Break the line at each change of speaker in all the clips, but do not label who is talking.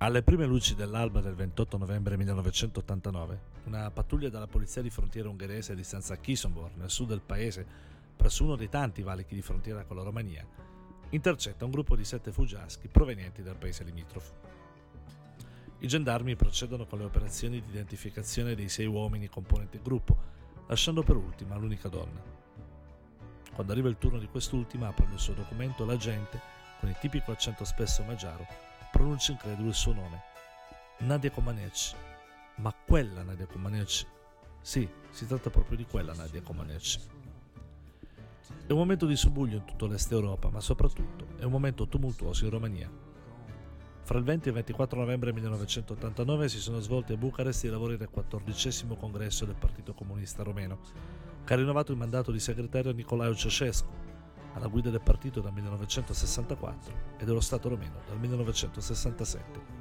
Alle prime luci dell'alba del 28 novembre 1989, una pattuglia della polizia di frontiera ungherese a distanza a Kisonbor, nel sud del paese, presso uno dei tanti valichi di frontiera con la Romania, intercetta un gruppo di sette fuggiaschi provenienti dal paese limitrofo. I gendarmi procedono con le operazioni di identificazione dei sei uomini componenti il gruppo, lasciando per ultima l'unica donna. Quando arriva il turno di quest'ultima, apre il suo documento, l'agente, con il tipico accento spesso magiaro, pronuncia incredulo il suo nome. Nadia Comaneci. Ma quella Nadia Comaneci? Sì, si tratta proprio di quella Nadia Comaneci. È un momento di subuglio in tutto l'Est Europa, ma soprattutto è un momento tumultuoso in Romania. Fra il 20 e il 24 novembre 1989 si sono svolti a Bucarest i lavori del quattordicesimo congresso del Partito Comunista Romeno, che ha rinnovato il mandato di segretario Nicolae Ceausescu, alla guida del partito dal 1964 e dello Stato romeno dal 1967.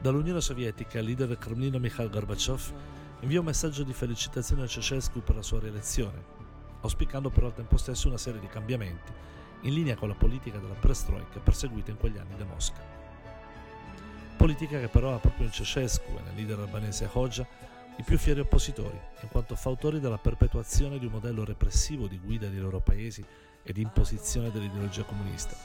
Dall'Unione Sovietica il leader del Cremlino Mikhail Gorbachev invia un messaggio di felicitazione a Ceausescu per la sua rielezione, auspicando però al tempo stesso una serie di cambiamenti in linea con la politica della perestroika perseguita in quegli anni da Mosca. Politica che però ha proprio in Ceausescu e nel leader albanese Hoxha i più fieri oppositori, in quanto fautori della perpetuazione di un modello repressivo di guida dei loro paesi e di imposizione dell'ideologia comunista,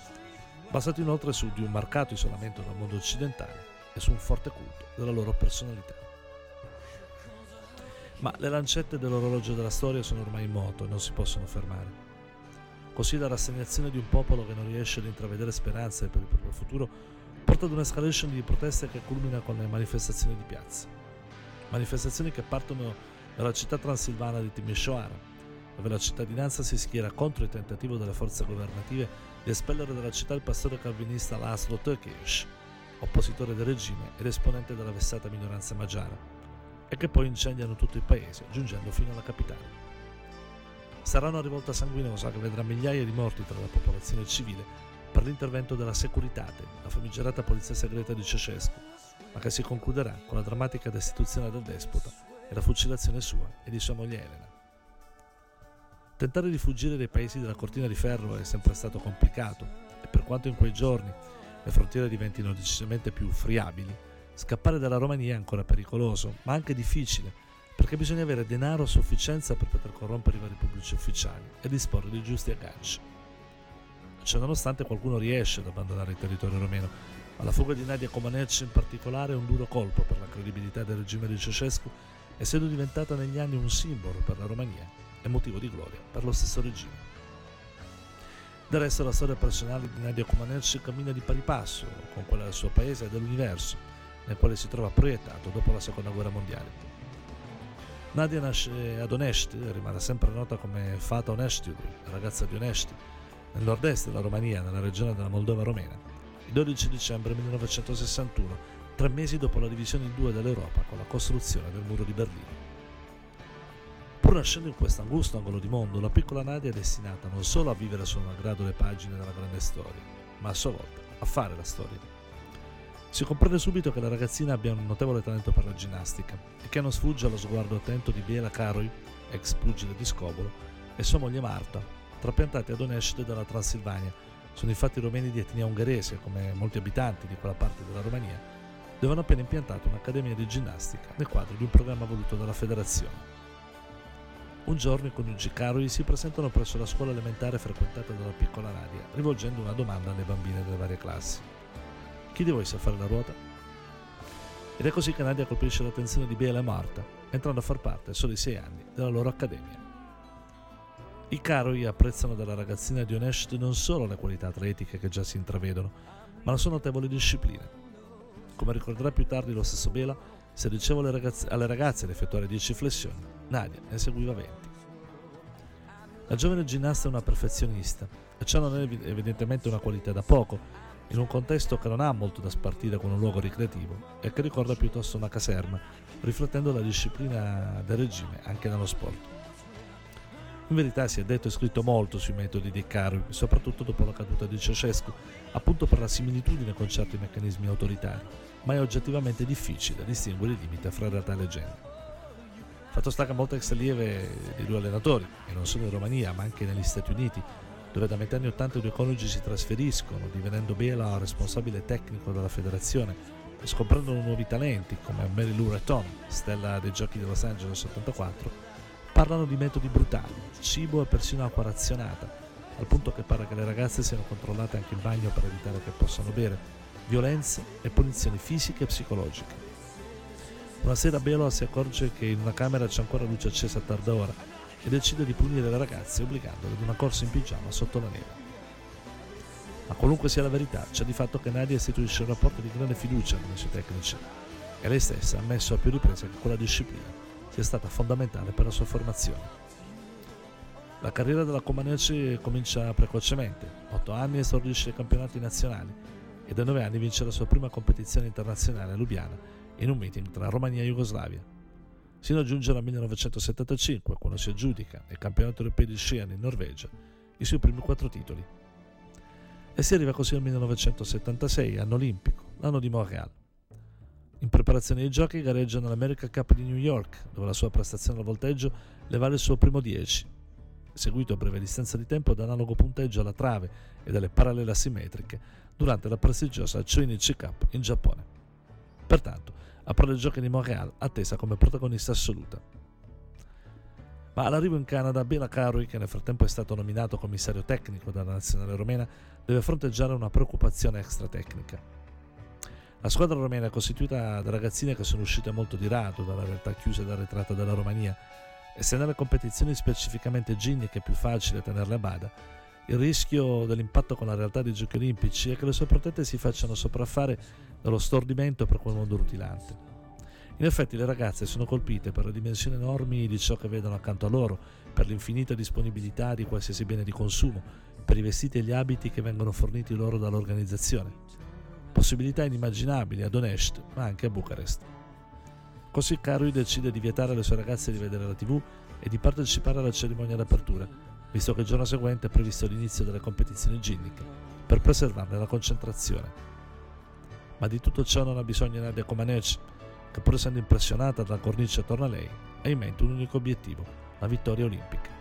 basato inoltre su di un marcato isolamento dal mondo occidentale e su un forte culto della loro personalità. Ma le lancette dell'orologio della storia sono ormai in moto e non si possono fermare. Così la rassegnazione di un popolo che non riesce ad intravedere speranze per il proprio futuro porta ad un'escalation di proteste che culmina con le manifestazioni di piazza manifestazioni che partono dalla città transilvana di Timisoara, dove la cittadinanza si schiera contro il tentativo delle forze governative di espellere dalla città il pastore calvinista Laszlo Tökés, oppositore del regime ed esponente della vessata minoranza magiara, e che poi incendiano tutto il paese, giungendo fino alla capitale. Sarà una rivolta sanguinosa che vedrà migliaia di morti tra la popolazione civile per l'intervento della Securitate, la famigerata polizia segreta di Ceausescu, ma che si concluderà con la drammatica destituzione del despota e la fucilazione sua e di sua moglie Elena. Tentare di fuggire dai paesi della cortina di ferro è sempre stato complicato e per quanto in quei giorni le frontiere diventino decisamente più friabili, scappare dalla Romania è ancora pericoloso, ma anche difficile, perché bisogna avere denaro a sufficienza per poter corrompere i vari pubblici ufficiali e disporre di giusti agganci. Ciononostante qualcuno riesce ad abbandonare il territorio romeno, alla fuga di Nadia Comaneci in particolare è un duro colpo per la credibilità del regime di Ceausescu, essendo diventata negli anni un simbolo per la Romania e motivo di gloria per lo stesso regime. Del resto la storia personale di Nadia Comaneci cammina di pari passo con quella del suo paese e dell'universo, nel quale si trova proiettato dopo la seconda guerra mondiale. Nadia nasce ad Onesti rimane sempre nota come Fata Onestiului, ragazza di Onesti, nel nord-est della Romania, nella regione della Moldova romena, 12 dicembre 1961, tre mesi dopo la divisione in due dell'Europa con la costruzione del muro di Berlino. Pur nascendo in questo angusto angolo di mondo, la piccola Nadia è destinata non solo a vivere solo malgrado le pagine della grande storia, ma a sua volta a fare la storia. Si comprende subito che la ragazzina abbia un notevole talento per la ginnastica e che non sfugge allo sguardo attento di Biela Karoi, ex pugile di Scobolo, e sua moglie Marta, trapiantati ad Onescide dalla Transilvania, sono infatti romeni di etnia ungherese, come molti abitanti di quella parte della Romania, dove hanno appena impiantato un'accademia di ginnastica nel quadro di un programma voluto dalla federazione. Un giorno i coniugi Caroli si presentano presso la scuola elementare frequentata dalla piccola Nadia, rivolgendo una domanda alle bambine delle varie classi. Chi di voi sa fare la ruota? Ed è così che Nadia colpisce l'attenzione di Biela e Marta, entrando a far parte a soli sei anni della loro accademia. I Karoi apprezzano della ragazzina di Onest non solo le qualità atletiche che già si intravedono, ma la sua notevole disciplina. Come ricorderà più tardi lo stesso Bela, se dicevo alle ragazze, alle ragazze di effettuare 10 flessioni, Nadia ne eseguiva 20. La giovane ginnasta è una perfezionista e ciò non è evidentemente una qualità da poco, in un contesto che non ha molto da spartire con un luogo ricreativo e che ricorda piuttosto una caserma, riflettendo la disciplina del regime anche nello sport. In verità si è detto e scritto molto sui metodi di Karol, soprattutto dopo la caduta di Ceausescu, appunto per la similitudine con certi meccanismi autoritari, ma è oggettivamente difficile distinguere i limiti fra realtà e leggenda. Fatto sta che molte ex allieve dei due allenatori, e non solo in Romania ma anche negli Stati Uniti, dove da metà anni 80 i due coniugi si trasferiscono, divenendo Bela responsabile tecnico della federazione e scoprendo nuovi talenti come Mary Lou Retton, stella dei giochi di Los Angeles 84, parlano di metodi brutali, cibo e persino acqua razionata, al punto che pare che le ragazze siano controllate anche in bagno per evitare che possano bere, violenze e punizioni fisiche e psicologiche. Una sera Bela si accorge che in una camera c'è ancora luce accesa a tarda ora e decide di punire le ragazze obbligandole ad una corsa in pigiama sotto la neve. Ma qualunque sia la verità, c'è di fatto che Nadia istituisce un rapporto di grande fiducia con i suoi tecnici e lei stessa ha ammesso a più riprese che quella disciplina sia stata fondamentale per la sua formazione. La carriera della Comaneci comincia precocemente, 8 anni esordisce ai campionati nazionali e da 9 anni vince la sua prima competizione internazionale a Lubiana in un meeting tra Romania e Jugoslavia sino a giungere al 1975, quando si aggiudica nel campionato europeo di Skian in Norvegia i suoi primi quattro titoli. E si arriva così al 1976, anno olimpico, l'anno di Montreal. In preparazione ai giochi gareggia nell'America Cup di New York, dove la sua prestazione al volteggio le vale il suo primo 10, seguito a breve distanza di tempo da analogo punteggio alla trave e dalle parallele asimmetriche durante la prestigiosa Chunichi Cup in Giappone. Pertanto, apre le giochi di Montreal, attesa come protagonista assoluta. Ma all'arrivo in Canada, Bela Carui, che nel frattempo è stato nominato commissario tecnico dalla nazionale romena, deve fronteggiare una preoccupazione extra-tecnica. La squadra romena è costituita da ragazzine che sono uscite molto di rado dalla realtà chiusa ed arretrata della Romania, e se nelle competizioni specificamente ginniche è più facile tenerle a bada, il rischio dell'impatto con la realtà dei giochi olimpici è che le sue protette si facciano sopraffare dallo stordimento per quel mondo rutilante. In effetti le ragazze sono colpite per le dimensioni enormi di ciò che vedono accanto a loro, per l'infinita disponibilità di qualsiasi bene di consumo, per i vestiti e gli abiti che vengono forniti loro dall'organizzazione. Possibilità inimmaginabili ad Onest, ma anche a Bucarest. Così Carui decide di vietare alle sue ragazze di vedere la TV e di partecipare alla cerimonia d'apertura, visto che il giorno seguente è previsto l'inizio delle competizioni ginniche, per preservarne la concentrazione. Ma di tutto ciò non ha bisogno Nadia Comaneci, che pur essendo impressionata dalla cornice attorno a lei, ha in mente un unico obiettivo, la vittoria olimpica.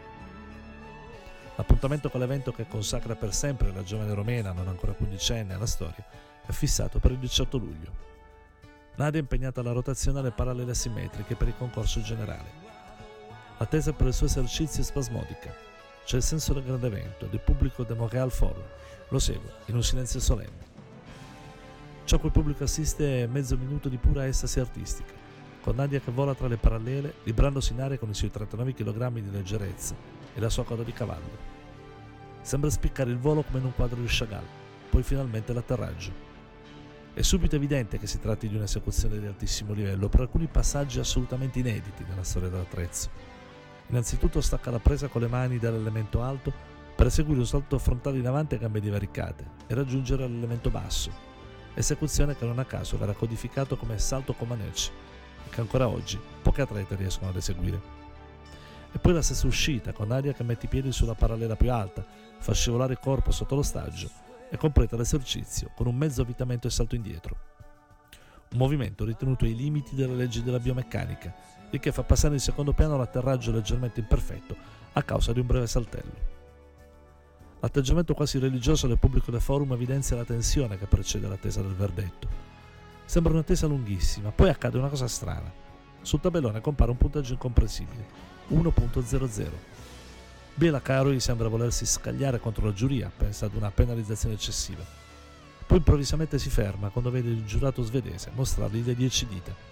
L'appuntamento con l'evento che consacra per sempre la giovane romena, non ancora quindicenne, alla storia, è fissato per il 18 luglio. Nadia è impegnata alla rotazione alle parallele asimmetriche per il concorso generale. L'attesa per il suo esercizio è spasmodica c'è il senso del grande evento ed il pubblico del Montreal Forum lo segue in un silenzio solenne. Ciò cui il pubblico assiste è mezzo minuto di pura estasi artistica, con Nadia che vola tra le parallele, librandosi in aria con i suoi 39 kg di leggerezza e la sua coda di cavallo. Sembra spiccare il volo come in un quadro di Chagall, poi finalmente l'atterraggio. È subito evidente che si tratti di un'esecuzione di altissimo livello per alcuni passaggi assolutamente inediti nella storia dell'attrezzo Innanzitutto stacca la presa con le mani dall'elemento alto per eseguire un salto frontale in avanti a gambe divaricate e raggiungere l'elemento basso, esecuzione che non a caso verrà codificato come salto comaneci e che ancora oggi pochi atleti riescono ad eseguire. E poi la stessa uscita con aria che mette i piedi sulla parallela più alta, fa scivolare il corpo sotto l'ostaggio e completa l'esercizio con un mezzo avvitamento e salto indietro. Un movimento ritenuto ai limiti delle leggi della biomeccanica il che fa passare in secondo piano l'atterraggio leggermente imperfetto a causa di un breve saltello. L'atteggiamento quasi religioso del pubblico del forum evidenzia la tensione che precede l'attesa del verdetto. Sembra un'attesa lunghissima, poi accade una cosa strana. Sul tabellone compare un punteggio incomprensibile, 1.00. Bela Caroi sembra volersi scagliare contro la giuria, pensa ad una penalizzazione eccessiva. Poi improvvisamente si ferma quando vede il giurato svedese mostrargli le 10 dita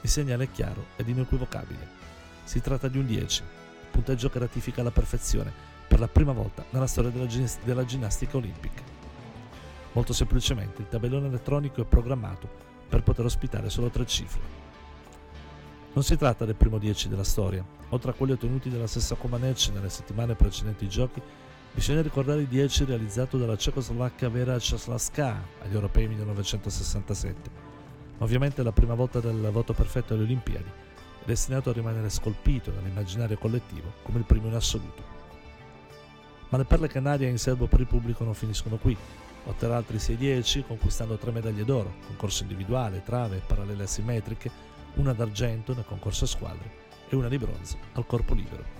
il segnale è chiaro ed inequivocabile. Si tratta di un 10, punteggio che ratifica la perfezione per la prima volta nella storia della, gin- della ginnastica olimpica. Molto semplicemente il tabellone elettronico è programmato per poter ospitare solo tre cifre. Non si tratta del primo 10 della storia, oltre a quelli ottenuti dalla stessa Comaneci nelle settimane precedenti ai giochi, bisogna ricordare il 10 realizzato dalla cecoslovacca Vera Czaslaska agli europei 1967 Ovviamente la prima volta del voto perfetto alle Olimpiadi destinato a rimanere scolpito nell'immaginario collettivo come il primo in assoluto. Ma le perle canarie in serbo per il pubblico non finiscono qui. Otterrà altri 6-10 conquistando tre medaglie d'oro, concorso individuale, trave, parallele asimmetriche, una d'argento nel concorso a squadre e una di bronzo al corpo libero.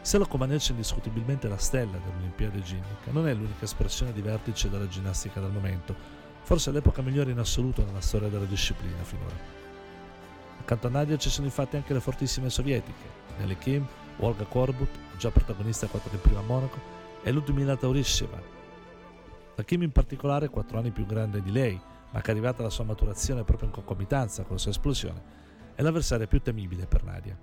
Se la Comaneci è indiscutibilmente la stella dell'Olimpiade ginnica, non è l'unica espressione di vertice della ginnastica del momento, forse l'epoca migliore in assoluto nella storia della disciplina finora. Accanto a Nadia ci sono infatti anche le fortissime sovietiche, Nelly Kim, Olga Korbut, già protagonista quattro di prima a Monaco, e Ludmila Taurisheva. La Kim in particolare, quattro anni più grande di lei, ma che arrivata alla sua maturazione proprio in concomitanza con la sua esplosione, è l'avversaria più temibile per Nadia.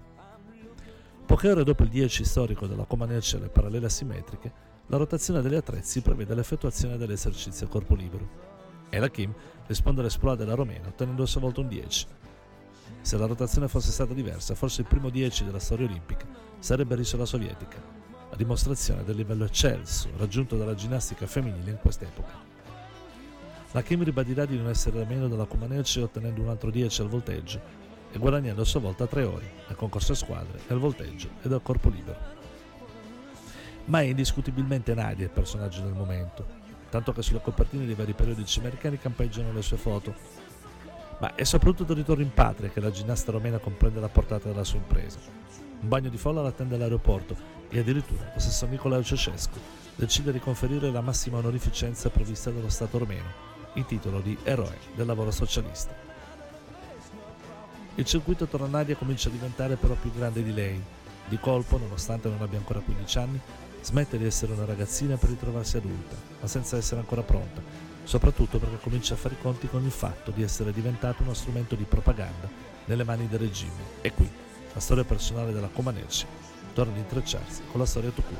Poche ore dopo il 10 storico della Comaneci alle parallele asimmetriche, la rotazione degli attrezzi prevede l'effettuazione dell'esercizio a corpo libero. E la Kim risponde all'esploit della Romena ottenendo a sua volta un 10. Se la rotazione fosse stata diversa, forse il primo 10 della storia olimpica sarebbe riso la sovietica, a dimostrazione del livello eccelso raggiunto dalla ginnastica femminile in quest'epoca. La Kim ribadirà di non essere da meno della Comaneci ottenendo un altro 10 al volteggio e guadagnando a sua volta tre ore nel concorso a squadre, nel volteggio e dal corpo libero. Ma è indiscutibilmente Nadia il personaggio del momento, tanto che sulle copertine dei vari periodici americani campeggiano le sue foto. Ma è soprattutto il ritorno in patria che la ginnasta romena comprende la portata della sua impresa. Un bagno di folla l'attende all'aeroporto e addirittura lo stesso Nicolae Ceausescu decide di conferire la massima onorificenza prevista dallo Stato romeno, in titolo di eroe del lavoro socialista. Il circuito torna Nadia comincia a diventare però più grande di lei. Di colpo, nonostante non abbia ancora 15 anni, smette di essere una ragazzina per ritrovarsi adulta, ma senza essere ancora pronta, soprattutto perché comincia a fare i conti con il fatto di essere diventato uno strumento di propaganda nelle mani del regime. E qui la storia personale della Comaneci torna ad intrecciarsi con la storia Tukur.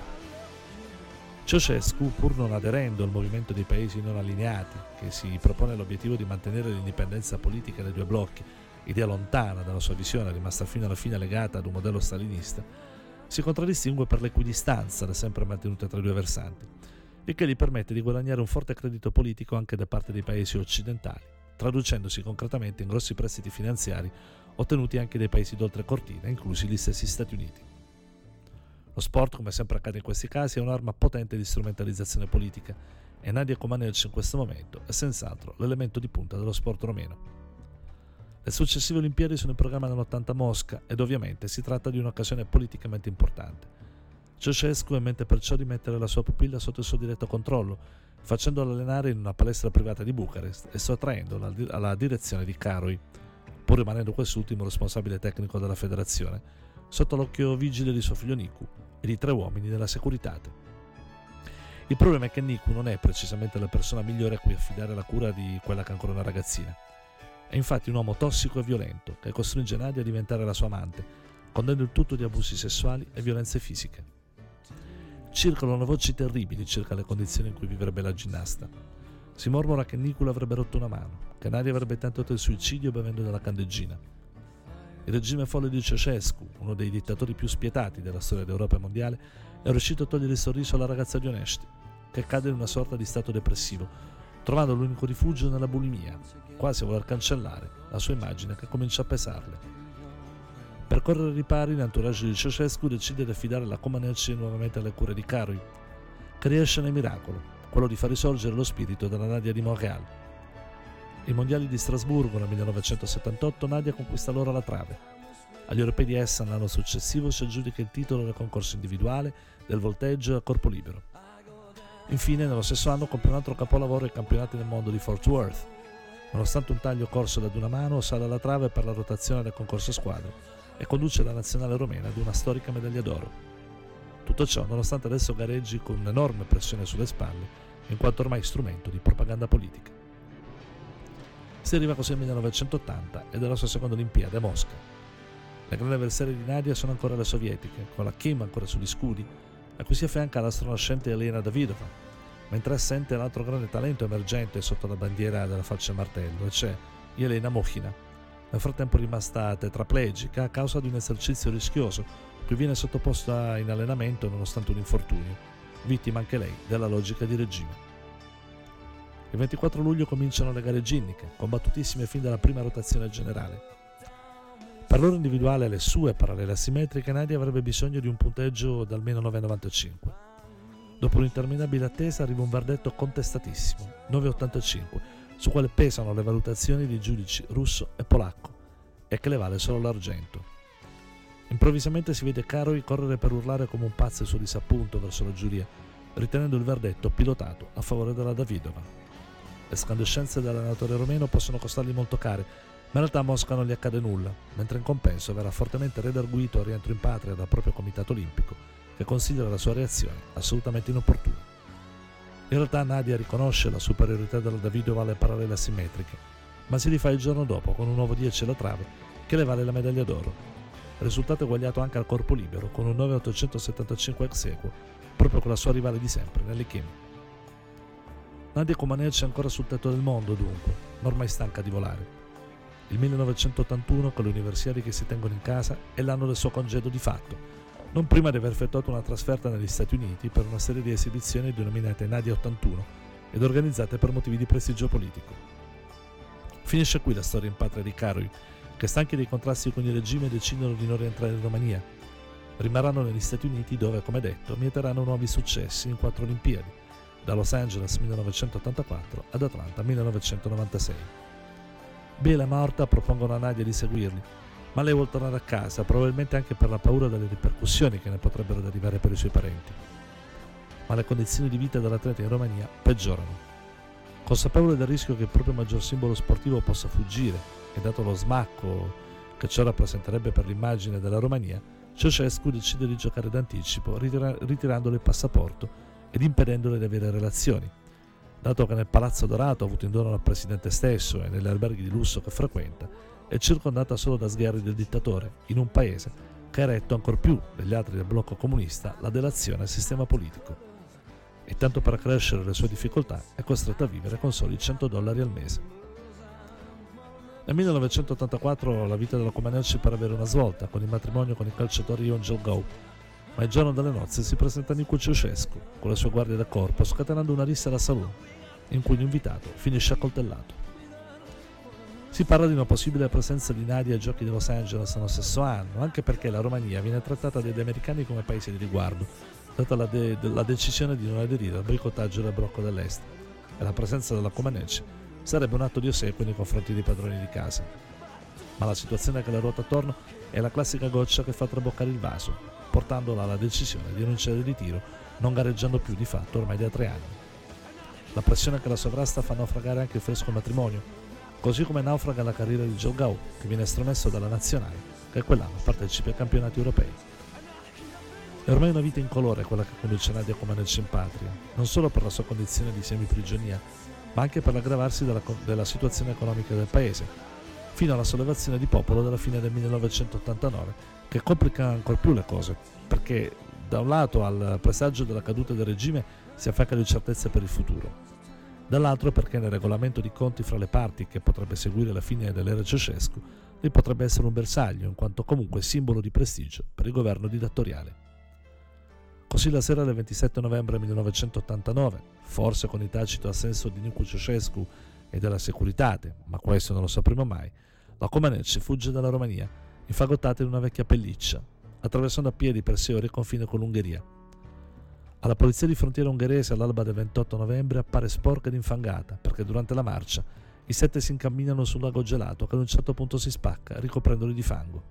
Ceausescu, pur non aderendo al movimento dei paesi non allineati, che si propone l'obiettivo di mantenere l'indipendenza politica dei due blocchi idea lontana dalla sua visione, rimasta fino alla fine legata ad un modello stalinista, si contraddistingue per l'equidistanza da sempre mantenuta tra i due versanti, il che gli permette di guadagnare un forte credito politico anche da parte dei paesi occidentali, traducendosi concretamente in grossi prestiti finanziari ottenuti anche dai paesi d'oltrecortina, inclusi gli stessi Stati Uniti. Lo sport, come sempre accade in questi casi, è un'arma potente di strumentalizzazione politica e Nadia Comaneci in questo momento è senz'altro l'elemento di punta dello sport romeno. Le successive Olimpiadi sono in programma nell'80 a Mosca ed ovviamente si tratta di un'occasione politicamente importante. Ceausescu ha in mente perciò di mettere la sua pupilla sotto il suo diretto controllo, facendola allenare in una palestra privata di Bucarest e sottraendola alla direzione di Karoi, pur rimanendo quest'ultimo responsabile tecnico della federazione, sotto l'occhio vigile di suo figlio Niku e di tre uomini della Securitate. Il problema è che Niku non è precisamente la persona migliore a cui affidare la cura di quella che è ancora una ragazzina. È infatti un uomo tossico e violento che costringe Nadia a diventare la sua amante, condendo il tutto di abusi sessuali e violenze fisiche. Circolano voci terribili circa le condizioni in cui vivrebbe la ginnasta. Si mormora che Nicola avrebbe rotto una mano, che Nadia avrebbe tentato il suicidio bevendo della candeggina. Il regime folle di Ceausescu, uno dei dittatori più spietati della storia d'Europa mondiale, è riuscito a togliere il sorriso alla ragazza di Onesti, che cade in una sorta di stato depressivo, trovando l'unico rifugio nella bulimia, quasi a voler cancellare la sua immagine che comincia a pesarle. Per correre ai ripari, l'entourage di Ceausescu decide di affidare la Comaneci nuovamente alle cure di Karoi, che riesce nel miracolo, quello di far risorgere lo spirito della Nadia di Montreal. Ai mondiali di Strasburgo nel 1978 Nadia conquista allora la trave. Agli europei di Essen l'anno successivo si aggiudica il titolo del concorso individuale, del volteggio a corpo libero. Infine, nello stesso anno compie un altro capolavoro ai campionati del mondo di Fort Worth, Nonostante un taglio corso da una mano, sale alla trave per la rotazione del concorso a squadre e conduce la nazionale romena ad una storica medaglia d'oro. Tutto ciò nonostante adesso gareggi con un'enorme pressione sulle spalle, in quanto ormai strumento di propaganda politica. Si arriva così al 1980 ed è la sua seconda Olimpiade a Mosca. Le grandi avversarie di Nadia sono ancora le sovietiche, con la Kim ancora sugli scudi, a cui si affianca l'astronascente Elena Davidova, mentre assente l'altro grande talento emergente sotto la bandiera della faccia martello, e c'è Elena Mochina, nel frattempo rimasta tetraplegica a causa di un esercizio rischioso, cui viene sottoposta in allenamento nonostante un infortunio, vittima anche lei della logica di regime. Il 24 luglio cominciano le gare ginniche, combattutissime fin dalla prima rotazione generale. Per l'ora individuale e le sue parallele asimmetriche, Nadia avrebbe bisogno di un punteggio da almeno 9,95 Dopo un'interminabile attesa arriva un verdetto contestatissimo, 9,85, su quale pesano le valutazioni dei giudici russo e polacco, e che le vale solo l'argento. Improvvisamente si vede Caroi correre per urlare come un pazzo il suo disappunto verso la giuria, ritenendo il verdetto pilotato a favore della Davidova. Le scandescenze dell'allenatore romeno possono costargli molto care, ma in realtà a Mosca non gli accade nulla, mentre in compenso verrà fortemente redarguito al rientro in patria dal proprio comitato olimpico, che considera la sua reazione assolutamente inopportuna. In realtà Nadia riconosce la superiorità della Davidova alle parallele asimmetriche, ma si rifà il giorno dopo con un nuovo 10 alla trave che le vale la medaglia d'oro. Risultato eguagliato anche al corpo libero con un 9.875 ex equo, proprio con la sua rivale di sempre, Nelly Kim. Nadia Comaneci è ancora sul tetto del mondo dunque, ma ormai stanca di volare. Il 1981, con le universiadi che si tengono in casa, è l'anno del suo congedo di fatto, non prima di aver effettuato una trasferta negli Stati Uniti per una serie di esibizioni denominate Nadia 81 ed organizzate per motivi di prestigio politico. Finisce qui la storia in patria di Karoi, che stanchi dei contrasti con il regime decidono di non rientrare in Romania. Rimarranno negli Stati Uniti dove, come detto, mieteranno nuovi successi in quattro Olimpiadi, da Los Angeles 1984 ad Atlanta 1996. Bela e Marta propongono a Nadia di seguirli, ma lei vuole tornare a casa, probabilmente anche per la paura delle ripercussioni che ne potrebbero derivare per i suoi parenti. Ma le condizioni di vita dell'atleta in Romania peggiorano. Consapevole del rischio che il proprio maggior simbolo sportivo possa fuggire e dato lo smacco che ciò rappresenterebbe per l'immagine della Romania, Ceausescu decide di giocare d'anticipo ritira- ritirandole il passaporto ed impedendole di avere relazioni. Dato che nel Palazzo Dorato avuto in dono dal presidente stesso e negli alberghi di lusso che frequenta, è circondata solo da sgherri del dittatore, in un paese che ha retto ancor più degli altri del blocco comunista la delazione al sistema politico. E tanto per accrescere le sue difficoltà è costretta a vivere con soli 100 dollari al mese. Nel 1984 la vita della Comaneci per avere una svolta con il matrimonio con il calciatore Ion Gelgau, ma il giorno delle nozze si presenta Nicu Ceausescu con le sue guardie da corpo scatenando una rissa da saloon in cui l'invitato finisce accoltellato. Si parla di una possibile presenza di Nadia ai giochi di Los Angeles nello stesso anno, anche perché la Romania viene trattata dagli americani come paese di riguardo, data la, de- la decisione di non aderire al boicottaggio del blocco dell'Est e la presenza della Comaneci sarebbe un atto di ossequio nei confronti dei padroni di casa. Ma la situazione che le ruota attorno è la classica goccia che fa traboccare il vaso, portandola alla decisione di rinunciare al ritiro, non gareggiando più di fatto ormai da tre anni. La pressione che la sovrasta fa naufragare anche il fresco matrimonio, così come naufraga la carriera di Gau, che viene estromesso dalla nazionale, che quell'anno partecipa ai campionati europei. È ormai una vita incolore quella che conduce Nadia Comaneci in patria, non solo per la sua condizione di semiprigionia, ma anche per l'aggravarsi della, della situazione economica del paese, fino alla sollevazione di popolo della fine del 1989, che complica ancora più le cose, perché da un lato al presagio della caduta del regime si affacca l'incertezza per il futuro, dall'altro perché nel regolamento di conti fra le parti che potrebbe seguire la fine dell'era Ceausescu lì potrebbe essere un bersaglio in quanto comunque simbolo di prestigio per il governo dittatoriale. Così la sera del 27 novembre 1989, forse con il tacito assenso di Nicu Ceausescu e della Securitate, ma questo non lo sapremo mai, la Comaneci fugge dalla Romania, infagottata in una vecchia pelliccia, attraversando a piedi per sei ore il confine con l'Ungheria alla polizia di frontiera ungherese all'alba del 28 novembre appare sporca ed infangata perché durante la marcia i sette si incamminano sul lago gelato che ad un certo punto si spacca, ricoprendoli di fango.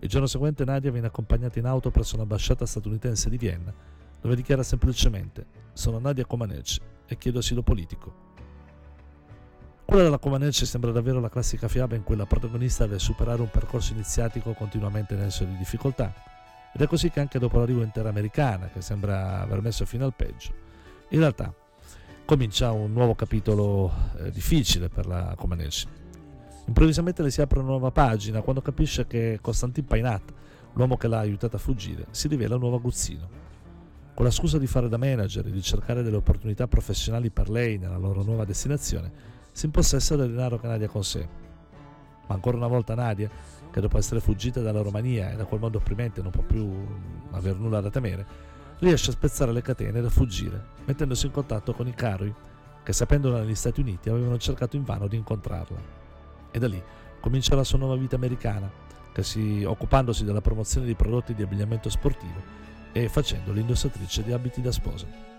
Il giorno seguente Nadia viene accompagnata in auto presso un'ambasciata statunitense di Vienna, dove dichiara semplicemente «Sono Nadia Comaneci e chiedo asilo politico». Quella della Comaneci sembra davvero la classica fiaba in cui la protagonista deve superare un percorso iniziatico continuamente nel di difficoltà, ed è così che anche dopo l'arrivo interamericana, che sembra aver messo fine al peggio, in realtà comincia un nuovo capitolo eh, difficile per la Comaneci. Improvvisamente le si apre una nuova pagina quando capisce che Constantin Painat, l'uomo che l'ha aiutata a fuggire, si rivela un nuovo aguzzino. Con la scusa di fare da manager e di cercare delle opportunità professionali per lei nella loro nuova destinazione, si impossessa del denaro che Nadia con sé. Ma ancora una volta Nadia, che dopo essere fuggita dalla Romania e da quel mondo opprimente non può più aver nulla da temere, riesce a spezzare le catene ed a fuggire, mettendosi in contatto con i Carui, che sapendola negli Stati Uniti avevano cercato invano di incontrarla. E da lì comincia la sua nuova vita americana, che si, occupandosi della promozione di prodotti di abbigliamento sportivo e facendo l'indossatrice di abiti da sposa.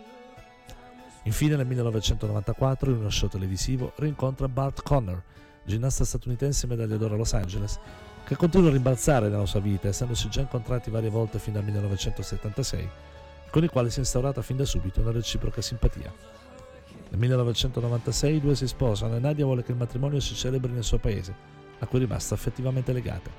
Infine nel 1994, in uno show televisivo, rincontra Bart Connor, ginnasta statunitense medaglia d'oro a Los Angeles, che continua a rimbalzare nella sua vita, essendosi già incontrati varie volte fin dal 1976, con i quali si è instaurata fin da subito una reciproca simpatia. Nel 1996 i due si sposano e Nadia vuole che il matrimonio si celebri nel suo paese, a cui è rimasta affettivamente legata.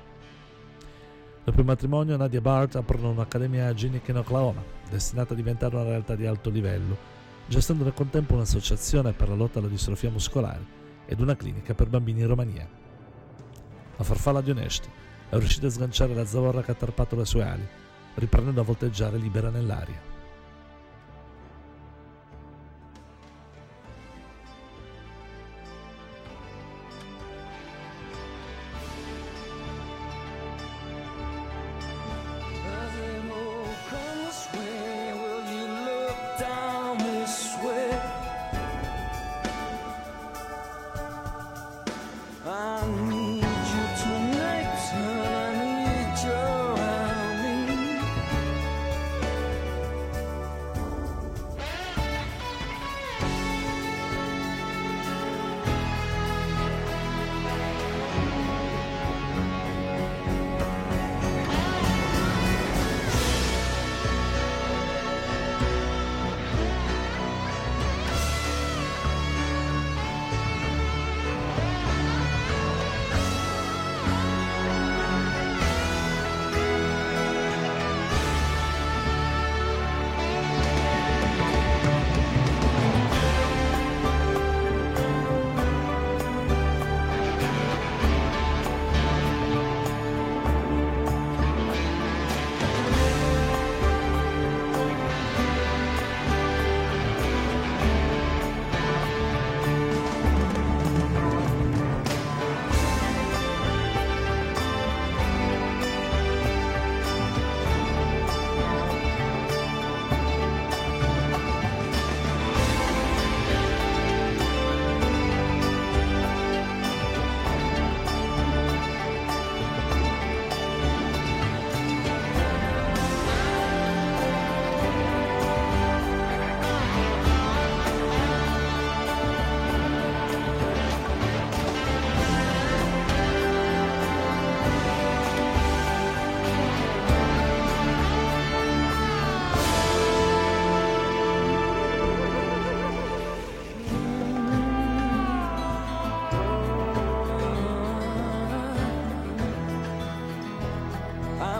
Dopo il matrimonio Nadia e Bart aprono un'accademia a Ginnick in Oklahoma, destinata a diventare una realtà di alto livello, gestendo nel contempo un'associazione per la lotta alla distrofia muscolare ed una clinica per bambini in Romania. La farfalla di Onesti è riuscita a sganciare la zavorra che ha tarpato le sue ali, riprendendo a volteggiare libera nell'aria.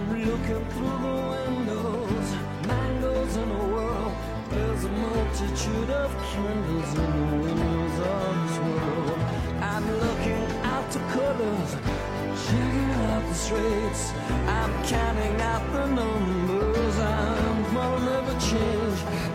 I'm looking through the windows, mangoes in the world. There's a multitude of candles in the windows of this world. I'm looking out the colors, checking out the streets. I'm counting out the numbers. I'm gonna never change.